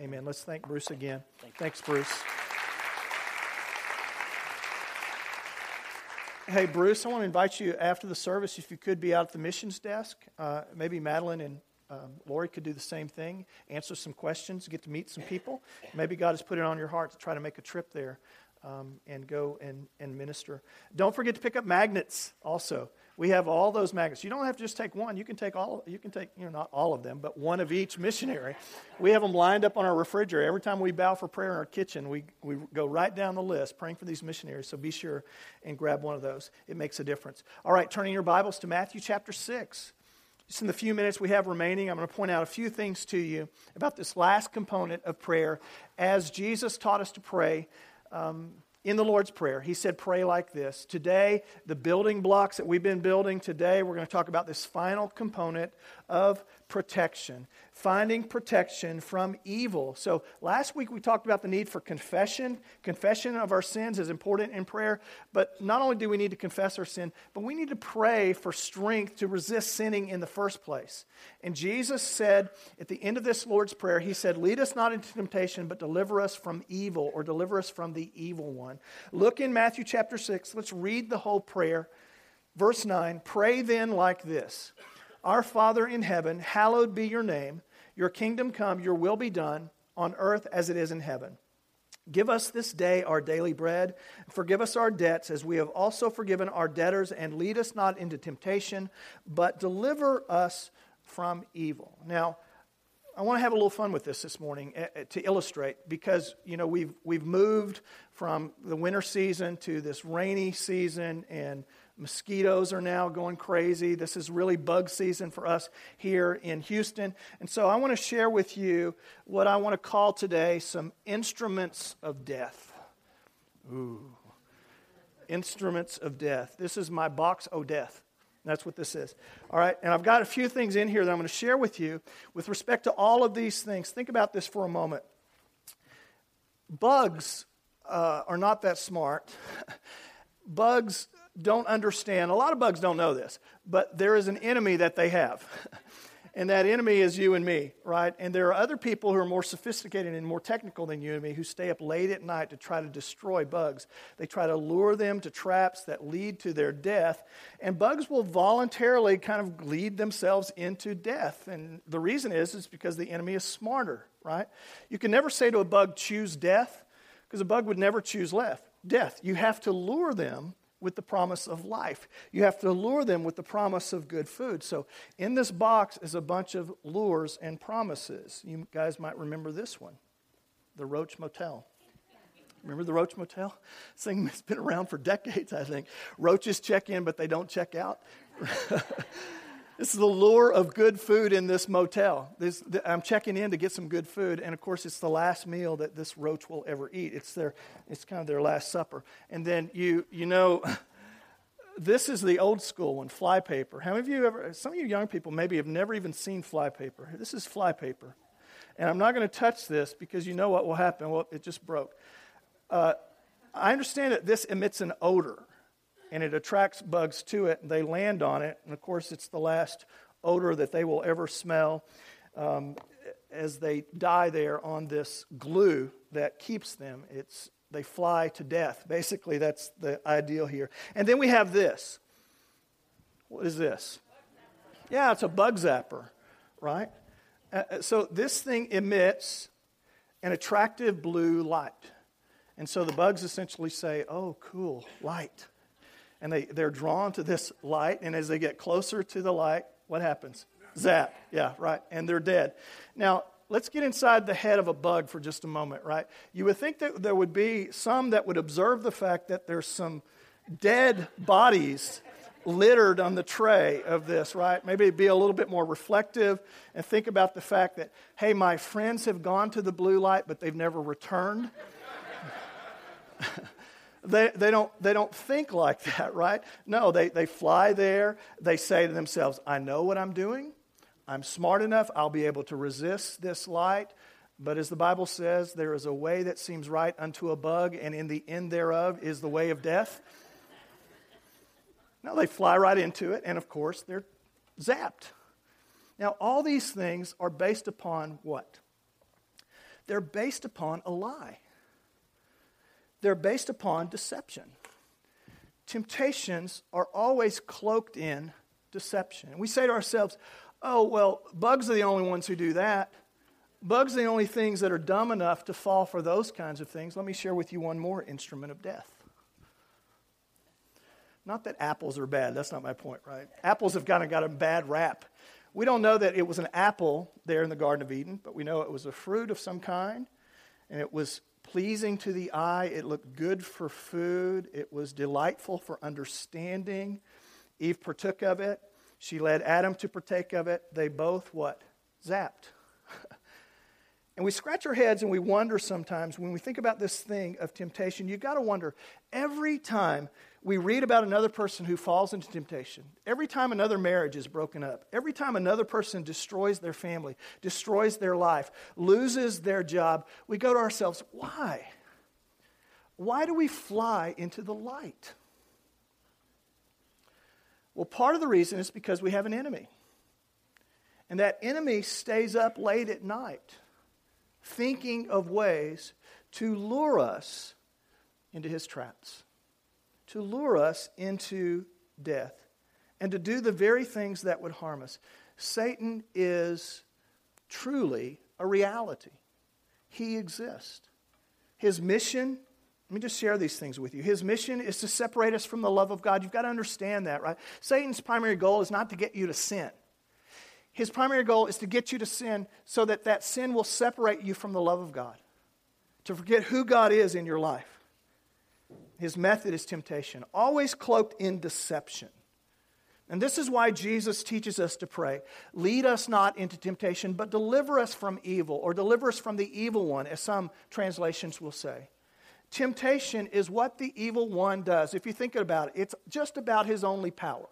Amen. Let's thank Bruce again. Thanks, Bruce. Hey, Bruce, I want to invite you after the service, if you could be out at the missions desk. Uh, maybe Madeline and um, Lori could do the same thing, answer some questions, get to meet some people. Maybe God has put it on your heart to try to make a trip there um, and go and, and minister. Don't forget to pick up magnets also. We have all those magnets. You don't have to just take one. You can take all. You can take you know not all of them, but one of each missionary. We have them lined up on our refrigerator. Every time we bow for prayer in our kitchen, we we go right down the list praying for these missionaries. So be sure and grab one of those. It makes a difference. All right, turning your Bibles to Matthew chapter six. Just in the few minutes we have remaining, I'm going to point out a few things to you about this last component of prayer. As Jesus taught us to pray, um, in the Lord's Prayer, he said, Pray like this. Today, the building blocks that we've been building today, we're going to talk about this final component of protection, finding protection from evil. So last week we talked about the need for confession. Confession of our sins is important in prayer, but not only do we need to confess our sin, but we need to pray for strength to resist sinning in the first place. And Jesus said at the end of this Lord's Prayer, He said, Lead us not into temptation, but deliver us from evil or deliver us from the evil one. Look in Matthew chapter 6. Let's read the whole prayer. Verse 9 Pray then like this. Our Father in heaven, hallowed be your name. Your kingdom come, your will be done on earth as it is in heaven. Give us this day our daily bread. Forgive us our debts as we have also forgiven our debtors, and lead us not into temptation, but deliver us from evil. Now, I want to have a little fun with this this morning eh, eh, to illustrate because you know we've we've moved from the winter season to this rainy season and Mosquitoes are now going crazy. This is really bug season for us here in Houston. And so I want to share with you what I want to call today some instruments of death. Ooh. Instruments of death. This is my box o' death. That's what this is. All right, and I've got a few things in here that I'm going to share with you with respect to all of these things. Think about this for a moment. Bugs uh, are not that smart. Bugs don't understand, a lot of bugs don't know this, but there is an enemy that they have. and that enemy is you and me, right? And there are other people who are more sophisticated and more technical than you and me who stay up late at night to try to destroy bugs. They try to lure them to traps that lead to their death. And bugs will voluntarily kind of lead themselves into death. And the reason is, is because the enemy is smarter, right? You can never say to a bug, choose death, because a bug would never choose left, death. You have to lure them with the promise of life. You have to lure them with the promise of good food. So, in this box is a bunch of lures and promises. You guys might remember this one the Roach Motel. Remember the Roach Motel? This thing has been around for decades, I think. Roaches check in, but they don't check out. This is the lure of good food in this motel. This, I'm checking in to get some good food, and of course, it's the last meal that this roach will ever eat. It's their, it's kind of their last supper. And then you, you know, this is the old school one, flypaper. How many of you ever? Some of you young people maybe have never even seen flypaper. This is flypaper, and I'm not going to touch this because you know what will happen. Well, it just broke. Uh, I understand that this emits an odor and it attracts bugs to it, and they land on it. And of course, it's the last odor that they will ever smell um, as they die there on this glue that keeps them. It's, they fly to death. Basically, that's the ideal here. And then we have this. What is this? Yeah, it's a bug zapper, right? Uh, uh so this thing emits an attractive blue light. And so the bugs essentially say, oh, cool, light and they, they're drawn to this light. And as they get closer to the light, what happens? Zap. Yeah, right. And they're dead. Now, let's get inside the head of a bug for just a moment, right? You would think that there would be some that would observe the fact that there's some dead bodies littered on the tray of this, right? Maybe be a little bit more reflective and think about the fact that, hey, my friends have gone to the blue light, but they've never returned. They, they, don't, they don't think like that, right? No, they, they fly there. They say to themselves, I know what I'm doing. I'm smart enough. I'll be able to resist this light. But as the Bible says, there is a way that seems right unto a bug, and in the end thereof is the way of death. Now they fly right into it, and of course, they're zapped. Now, all these things are based upon what? they're based upon a lie. They're based upon deception. Temptations are always cloaked in deception. And we say to ourselves, oh, well, bugs are the only ones who do that. Bugs are the only things that are dumb enough to fall for those kinds of things. Let me share with you one more instrument of death. Not that apples are bad, that's not my point, right? Apples have kind of got a bad rap. We don't know that it was an apple there in the Garden of Eden, but we know it was a fruit of some kind, and it was pleasing to the eye. It looked good for food. It was delightful for understanding. Eve partook of it. She led Adam to partake of it. They both what? Zapped. and we scratch our heads and we wonder sometimes when we think about this thing of temptation, you've got to wonder every time we read about another person who falls into temptation. Every time another marriage is broken up, every time another person destroys their family, destroys their life, loses their job, we go to ourselves, why? Why do we fly into the light? Well, part of the reason is because we have an enemy. And that enemy stays up late at night thinking of ways to lure us into his traps to lure us into death and to do the very things that would harm us. Satan is truly a reality, he exists. His mission, let me just share these things with you. His mission is to separate us from the love of God. You've got to understand that, right? Satan's primary goal is not to get you to sin. His primary goal is to get you to sin so that that sin will separate you from the love of God, to forget who God is in your life. His method is temptation, always cloaked in deception. And this is why Jesus teaches us to pray Lead us not into temptation, but deliver us from evil, or deliver us from the evil one, as some translations will say. Temptation is what the evil one does. If you think about it, it's just about his only power,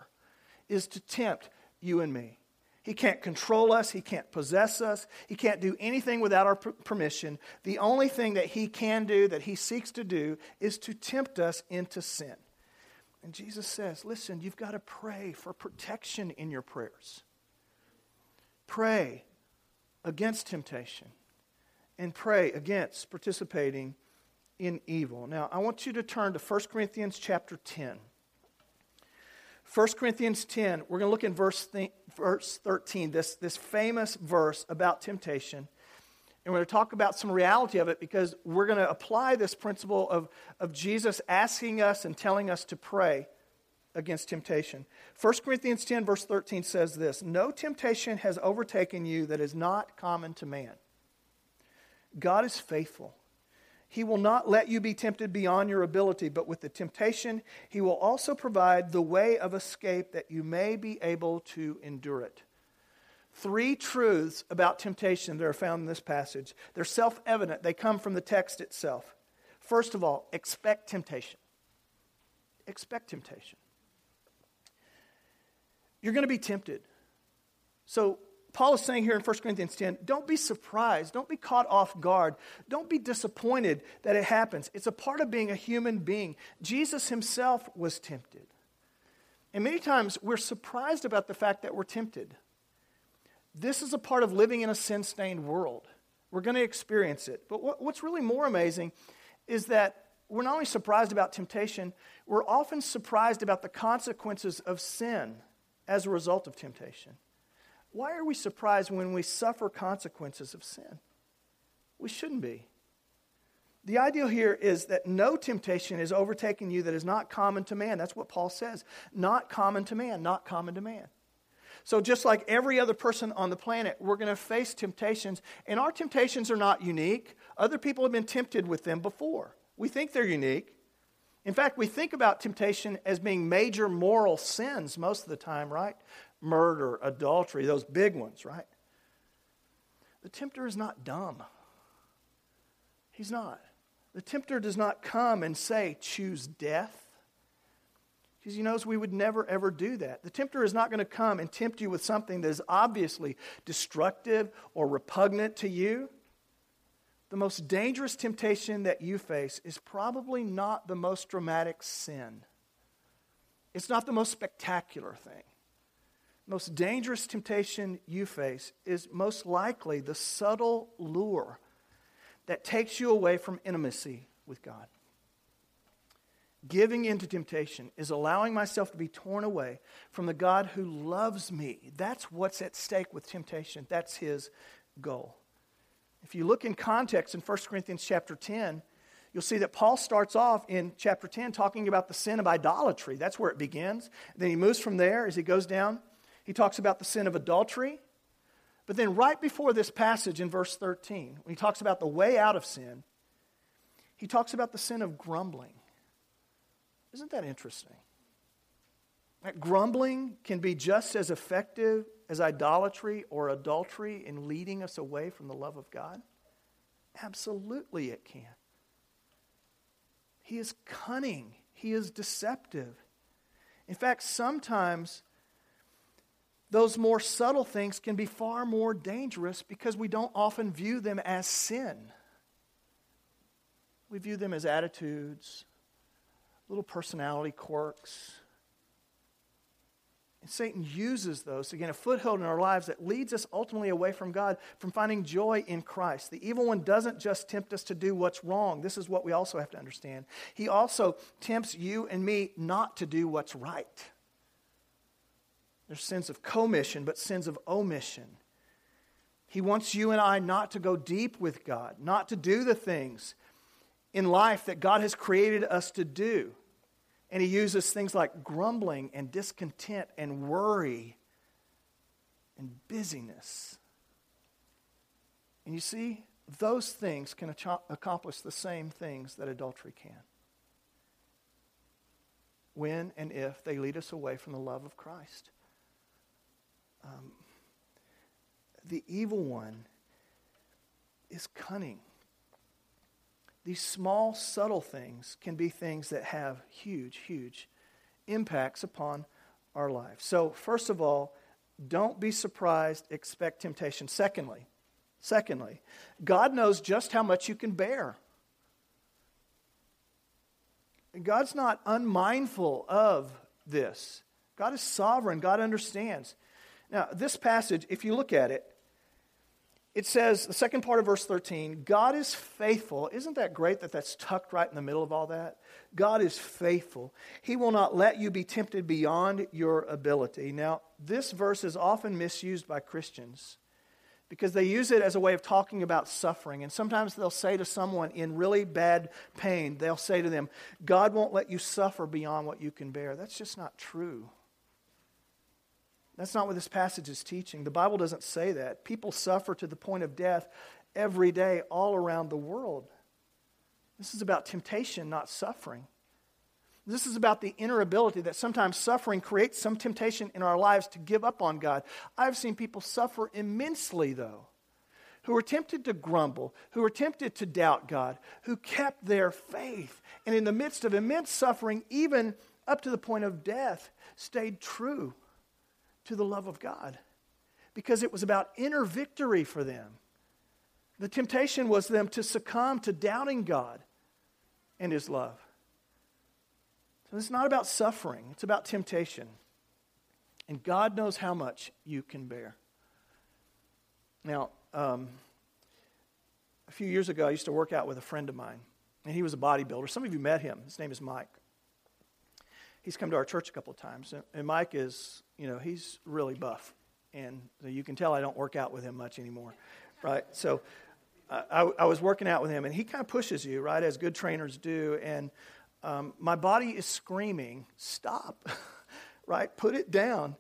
is to tempt you and me. He can't control us. He can't possess us. He can't do anything without our permission. The only thing that he can do, that he seeks to do, is to tempt us into sin. And Jesus says, listen, you've got to pray for protection in your prayers. Pray against temptation and pray against participating in evil. Now, I want you to turn to 1 Corinthians chapter 10. 1 Corinthians 10, we're going to look in verse, th- verse 13, this, this famous verse about temptation. And we're going to talk about some reality of it because we're going to apply this principle of, of Jesus asking us and telling us to pray against temptation. 1 Corinthians 10, verse 13 says this No temptation has overtaken you that is not common to man. God is faithful he will not let you be tempted beyond your ability, but with the temptation, He will also provide the way of escape that you may be able to endure it. Three truths about temptation that are found in this passage. They're self evident, they come from the text itself. First of all, expect temptation. Expect temptation. You're going to be tempted. So Paul is saying here in 1 Corinthians 10 don't be surprised, don't be caught off guard, don't be disappointed that it happens. It's a part of being a human being. Jesus himself was tempted. And many times we're surprised about the fact that we're tempted. This is a part of living in a sin stained world. We're going to experience it. But what, what's really more amazing is that we're not only surprised about temptation, we're often surprised about the consequences of sin as a result of temptation. Why are we surprised when we suffer consequences of sin? We shouldn't be. The ideal here is that no temptation is overtaking you that is not common to man. That's what Paul says. Not common to man, not common to man. So, just like every other person on the planet, we're going to face temptations, and our temptations are not unique. Other people have been tempted with them before. We think they're unique. In fact, we think about temptation as being major moral sins most of the time, right? Murder, adultery, those big ones, right? The tempter is not dumb. He's not. The tempter does not come and say, choose death. Because he knows we would never, ever do that. The tempter is not going to come and tempt you with something that is obviously destructive or repugnant to you. The most dangerous temptation that you face is probably not the most dramatic sin, it's not the most spectacular thing most dangerous temptation you face is most likely the subtle lure that takes you away from intimacy with God. Giving into temptation is allowing myself to be torn away from the God who loves me. That's what's at stake with temptation. That's his goal. If you look in context in 1 Corinthians chapter 10, you'll see that Paul starts off in chapter 10 talking about the sin of idolatry. That's where it begins. Then he moves from there as he goes down. He talks about the sin of adultery. But then, right before this passage in verse 13, when he talks about the way out of sin, he talks about the sin of grumbling. Isn't that interesting? That grumbling can be just as effective as idolatry or adultery in leading us away from the love of God? Absolutely, it can. He is cunning, he is deceptive. In fact, sometimes those more subtle things can be far more dangerous because we don't often view them as sin. We view them as attitudes, little personality quirks. And Satan uses those to gain a foothold in our lives that leads us ultimately away from God, from finding joy in Christ. The evil one doesn't just tempt us to do what's wrong. This is what we also have to understand. He also tempts you and me not to do what's right. There's sins of commission, but sins of omission. He wants you and I not to go deep with God, not to do the things in life that God has created us to do. And he uses things like grumbling and discontent and worry and busyness. And you see, those things can accomplish the same things that adultery can. When and if they lead us away from the love of Christ um, the evil one is cunning. These small, subtle things can be things that have huge, huge impacts upon our lives. So, first of all, don't be surprised, expect temptation. Secondly, secondly, God knows just how much you can bear. God's not unmindful of this. God is sovereign. God understands. Now, this passage, if you look at it, it says, the second part of verse 13, God is faithful. Isn't that great that that's tucked right in the middle of all that? God is faithful. He will not let you be tempted beyond your ability. Now, this verse is often misused by Christians because they use it as a way of talking about suffering. And sometimes they'll say to someone in really bad pain, they'll say to them, God won't let you suffer beyond what you can bear. That's just not true. That's not what this passage is teaching. The Bible doesn't say that. People suffer to the point of death every day all around the world. This is about temptation, not suffering. This is about the inner ability that sometimes suffering creates some temptation in our lives to give up on God. I've seen people suffer immensely, though, who were tempted to grumble, who were tempted to doubt God, who kept their faith, and in the midst of immense suffering, even up to the point of death, stayed true to the love of God because it was about inner victory for them. The temptation was them to succumb to doubting God and His love. So it's not about suffering, it's about temptation. And God knows how much you can bear. Now, um, a few years ago, I used to work out with a friend of mine, and he was a bodybuilder. Some of you met him. His name is Mike he's come to our church a couple of times. And Mike is, you know, he's really buff. And you can tell I don't work out with him much anymore, right? So I, I was working out with him, and he kind of pushes you, right, as good trainers do. And um, my body is screaming, stop, right? Put it down.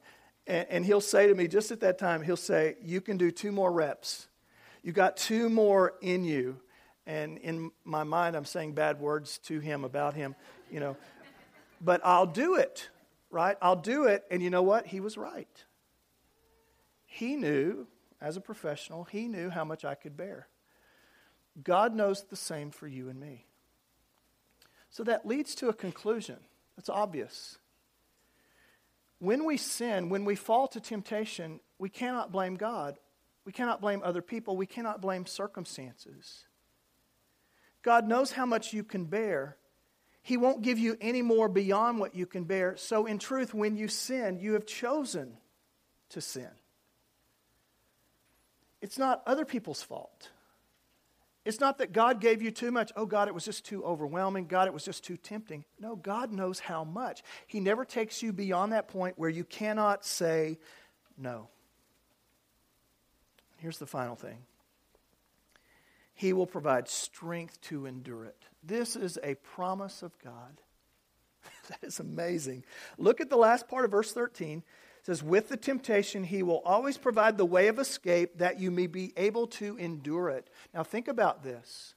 And, and he'll say to me, just at that time, he'll say, You can do two more reps. You got two more in you. And in my mind, I'm saying bad words to him about him, you know but I'll do it, right? I'll do it. And you know what? He was right. He knew, as a professional, he knew how much I could bear. God knows the same for you and me. So that leads to a conclusion. It's obvious. When we sin, when we fall to temptation, we cannot blame God. We cannot blame other people. We cannot blame circumstances. God knows how much you can bear, he won't give you any more beyond what you can bear. So, in truth, when you sin, you have chosen to sin. It's not other people's fault, It's not that God gave you too much. Oh, God, it was just too overwhelming. God, it was just too tempting. No, God knows how much. He never takes you beyond that point where you cannot say no. Here's the final thing He will provide strength to endure it. This is a promise of God. that is amazing. Look at the last part of verse 13 It says, With the temptation, he will always provide the way of escape that you may be able to endure it. Now, think about this.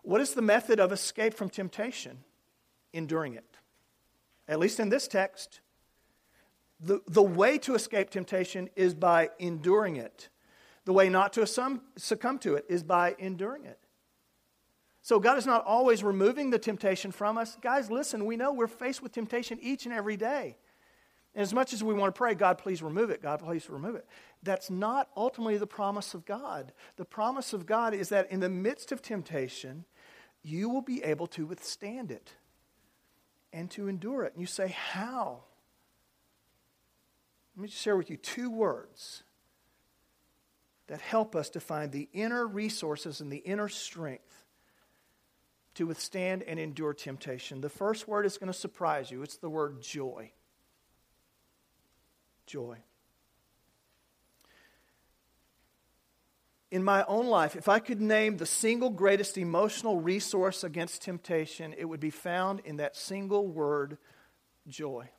What is the method of escape from temptation? Enduring it. At least in this text, the, the way to escape temptation is by enduring it. The way not to succumb to it is by enduring it. So God is not always removing the temptation from us. Guys, listen, we know we're faced with temptation each and every day. And as much as we want to pray, God, please remove it, God, please remove it, that's not ultimately the promise of God. The promise of God is that in the midst of temptation, you will be able to withstand it and to endure it. And you say, How? Let me just share with you two words that help us to find the inner resources and the inner strength to withstand and endure temptation. The first word is going to surprise you it's the word joy joy. In my own life, if I could name the single greatest emotional resource against temptation, it would be found in that single word, joy.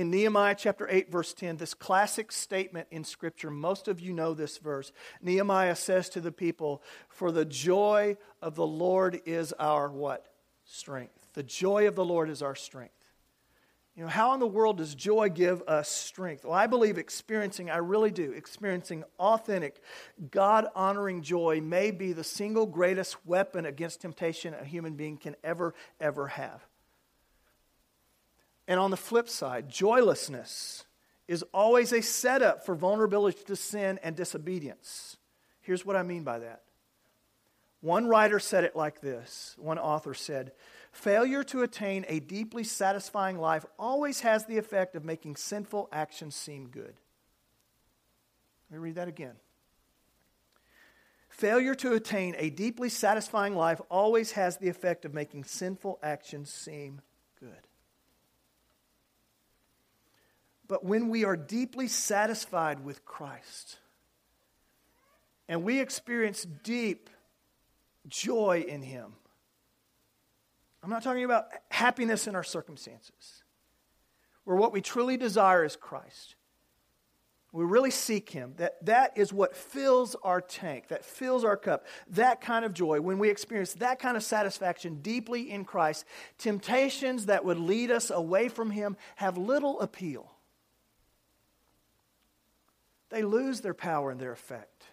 In Nehemiah chapter 8, verse 10, this classic statement in Scripture, most of you know this verse. Nehemiah says to the people, For the joy of the Lord is our what? Strength. The joy of the Lord is our strength. You know, how in the world does joy give us strength? Well, I believe experiencing, I really do, experiencing authentic, God honoring joy may be the single greatest weapon against temptation a human being can ever, ever have. And on the flip side, joylessness is always a setup for vulnerability to sin and disobedience. Here's what I mean by that. One writer said it like this one author said, Failure to attain a deeply satisfying life always has the effect of making sinful actions seem good. Let me read that again. Failure to attain a deeply satisfying life always has the effect of making sinful actions seem good. But when we are deeply satisfied with Christ and we experience deep joy in Him, I'm not talking about happiness in our circumstances, where what we truly desire is Christ. We really seek Him. That, that is what fills our tank, that fills our cup. That kind of joy, when we experience that kind of satisfaction deeply in Christ, temptations that would lead us away from Him have little appeal. They lose their power and their effect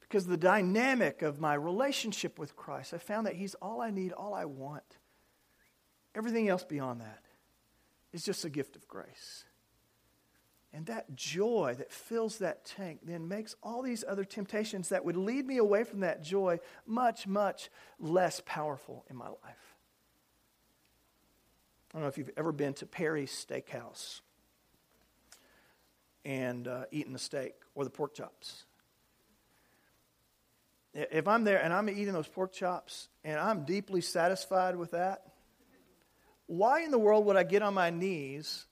because the dynamic of my relationship with Christ, I found that He's all I need, all I want. Everything else beyond that is just a gift of grace. And that joy that fills that tank then makes all these other temptations that would lead me away from that joy much, much less powerful in my life. I don't know if you've ever been to Perry's Steakhouse and uh, eaten the steak or the pork chops. If I'm there and I'm eating those pork chops and I'm deeply satisfied with that, why in the world would I get on my knees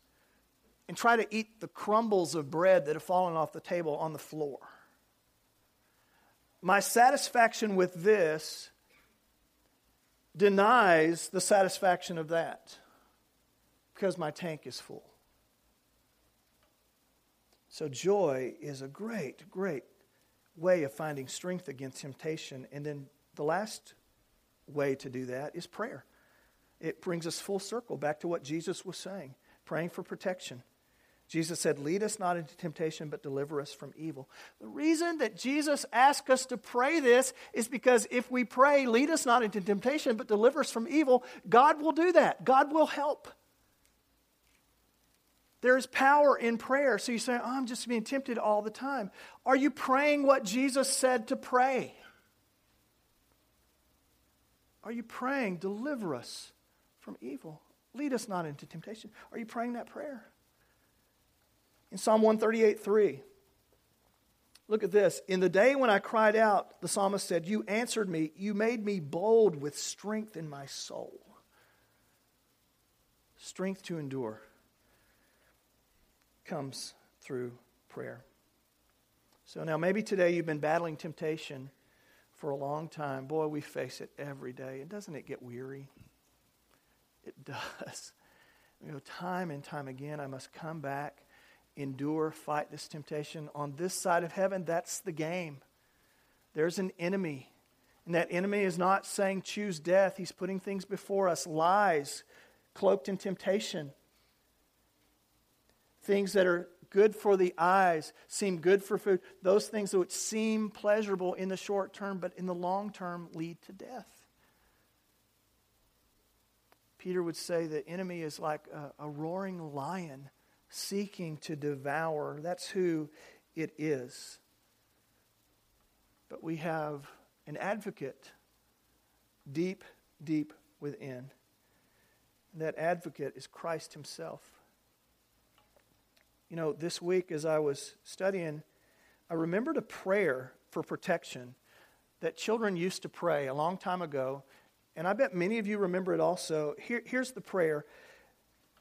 and try to eat the crumbles of bread that have fallen off the table on the floor? My satisfaction with this denies the satisfaction of that because my tank is full. So, joy is a great, great way of finding strength against temptation. And then the last way to do that is prayer. It brings us full circle back to what Jesus was saying praying for protection. Jesus said, Lead us not into temptation, but deliver us from evil. The reason that Jesus asked us to pray this is because if we pray, Lead us not into temptation, but deliver us from evil, God will do that. God will help. There's power in prayer. So you say, oh, I'm just being tempted all the time. Are you praying what Jesus said to pray? Are you praying, deliver us from evil? Lead us not into temptation. Are you praying that prayer? In Psalm 138 3, Look at this. In the day when I cried out, the psalmist said, You answered me. You made me bold with strength in my soul. Strength to endure comes through prayer. So now maybe today you've been battling temptation for a long time. Boy, we face it every day. And doesn't it get weary? It does. You know, time and time again, I must come back, endure, fight this temptation. On this side of heaven, that's the game. There's an enemy. And that enemy is not saying choose death. He's putting things before us, lies cloaked in temptation. Things that are good for the eyes, seem good for food, those things that would seem pleasurable in the short term, but in the long term lead to death. Peter would say the enemy is like a, a roaring lion seeking to devour. That's who it is. But we have an advocate deep, deep within. And that advocate is Christ Himself. You know, this week as I was studying, I remembered a prayer for protection that children used to pray a long time ago. And I bet many of you remember it also. Here, here's the prayer.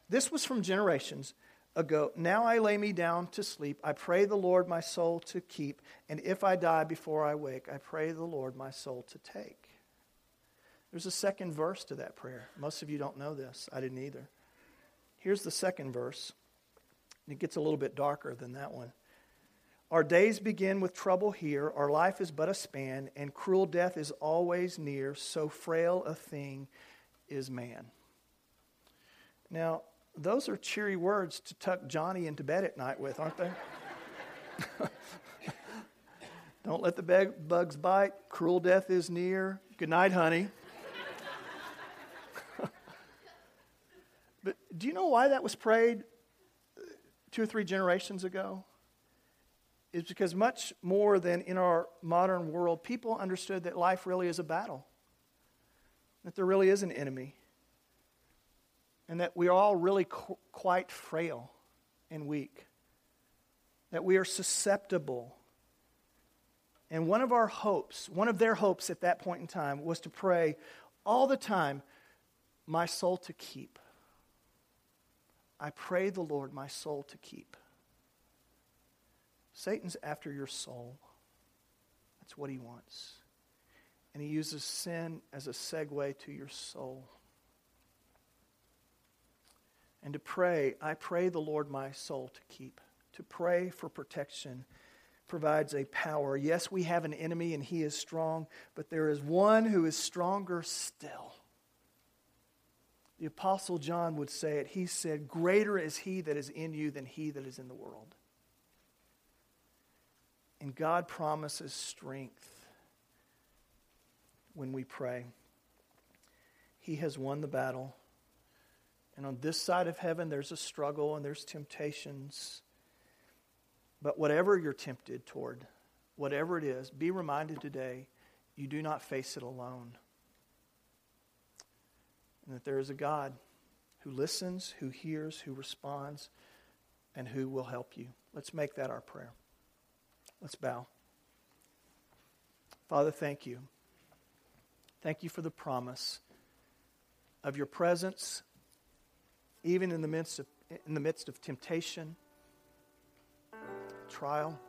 This was from generations ago. Now I lay me down to sleep. I pray the Lord my soul to keep. And if I die before I wake, I pray the Lord my soul to take. There's a second verse to that prayer. Most of you don't know this. I didn't either. Here's the second verse. It gets a little bit darker than that one. Our days begin with trouble here. Our life is but a span, and cruel death is always near. So frail a thing is man. Now, those are cheery words to tuck Johnny into bed at night with, aren't they? Don't let the bugs bite. Cruel death is near. Good night, honey. but do you know why that was prayed? Two or three generations ago is because much more than in our modern world, people understood that life really is a battle, that there really is an enemy, and that we are all really qu- quite frail and weak, that we are susceptible. And one of our hopes, one of their hopes at that point in time, was to pray all the time, my soul to keep. I pray the Lord my soul to keep. Satan's after your soul. That's what he wants. And he uses sin as a segue to your soul. And to pray, I pray the Lord my soul to keep. To pray for protection provides a power. Yes, we have an enemy and he is strong, but there is one who is stronger still. The Apostle John would say it. He said, Greater is he that is in you than he that is in the world. And God promises strength when we pray. He has won the battle. And on this side of heaven, there's a struggle and there's temptations. But whatever you're tempted toward, whatever it is, be reminded today you do not face it alone and that there is a God who listens, who hears, who responds, and who will help you. Let's make that our prayer. Let's bow. Father, thank you. Thank you for the promise of your presence, even in the midst of, in the midst of temptation, trial.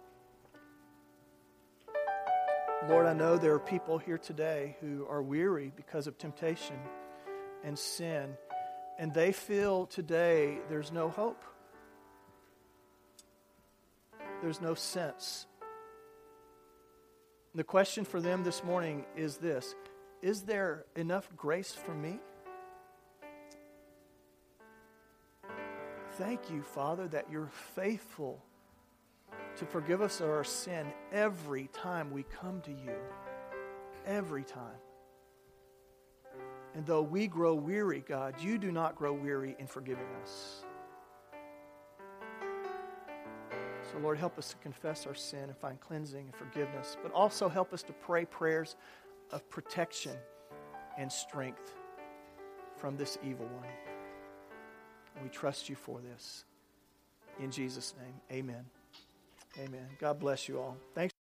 Lord, I know there are people here today who are weary because of temptation and sin, and they feel today there's no hope. There's no sense. The question for them this morning is this Is there enough grace for me? Thank you, Father, that you're faithful to forgive us of our sin every time we come to you. Every time. And though we grow weary, God, you do not grow weary in forgiving us. So, Lord, help us to confess our sin and find cleansing and forgiveness, but also help us to pray prayers of protection and strength from this evil one. we trust you for this. In Jesus' name, amen. Amen. God bless you all. Thanks.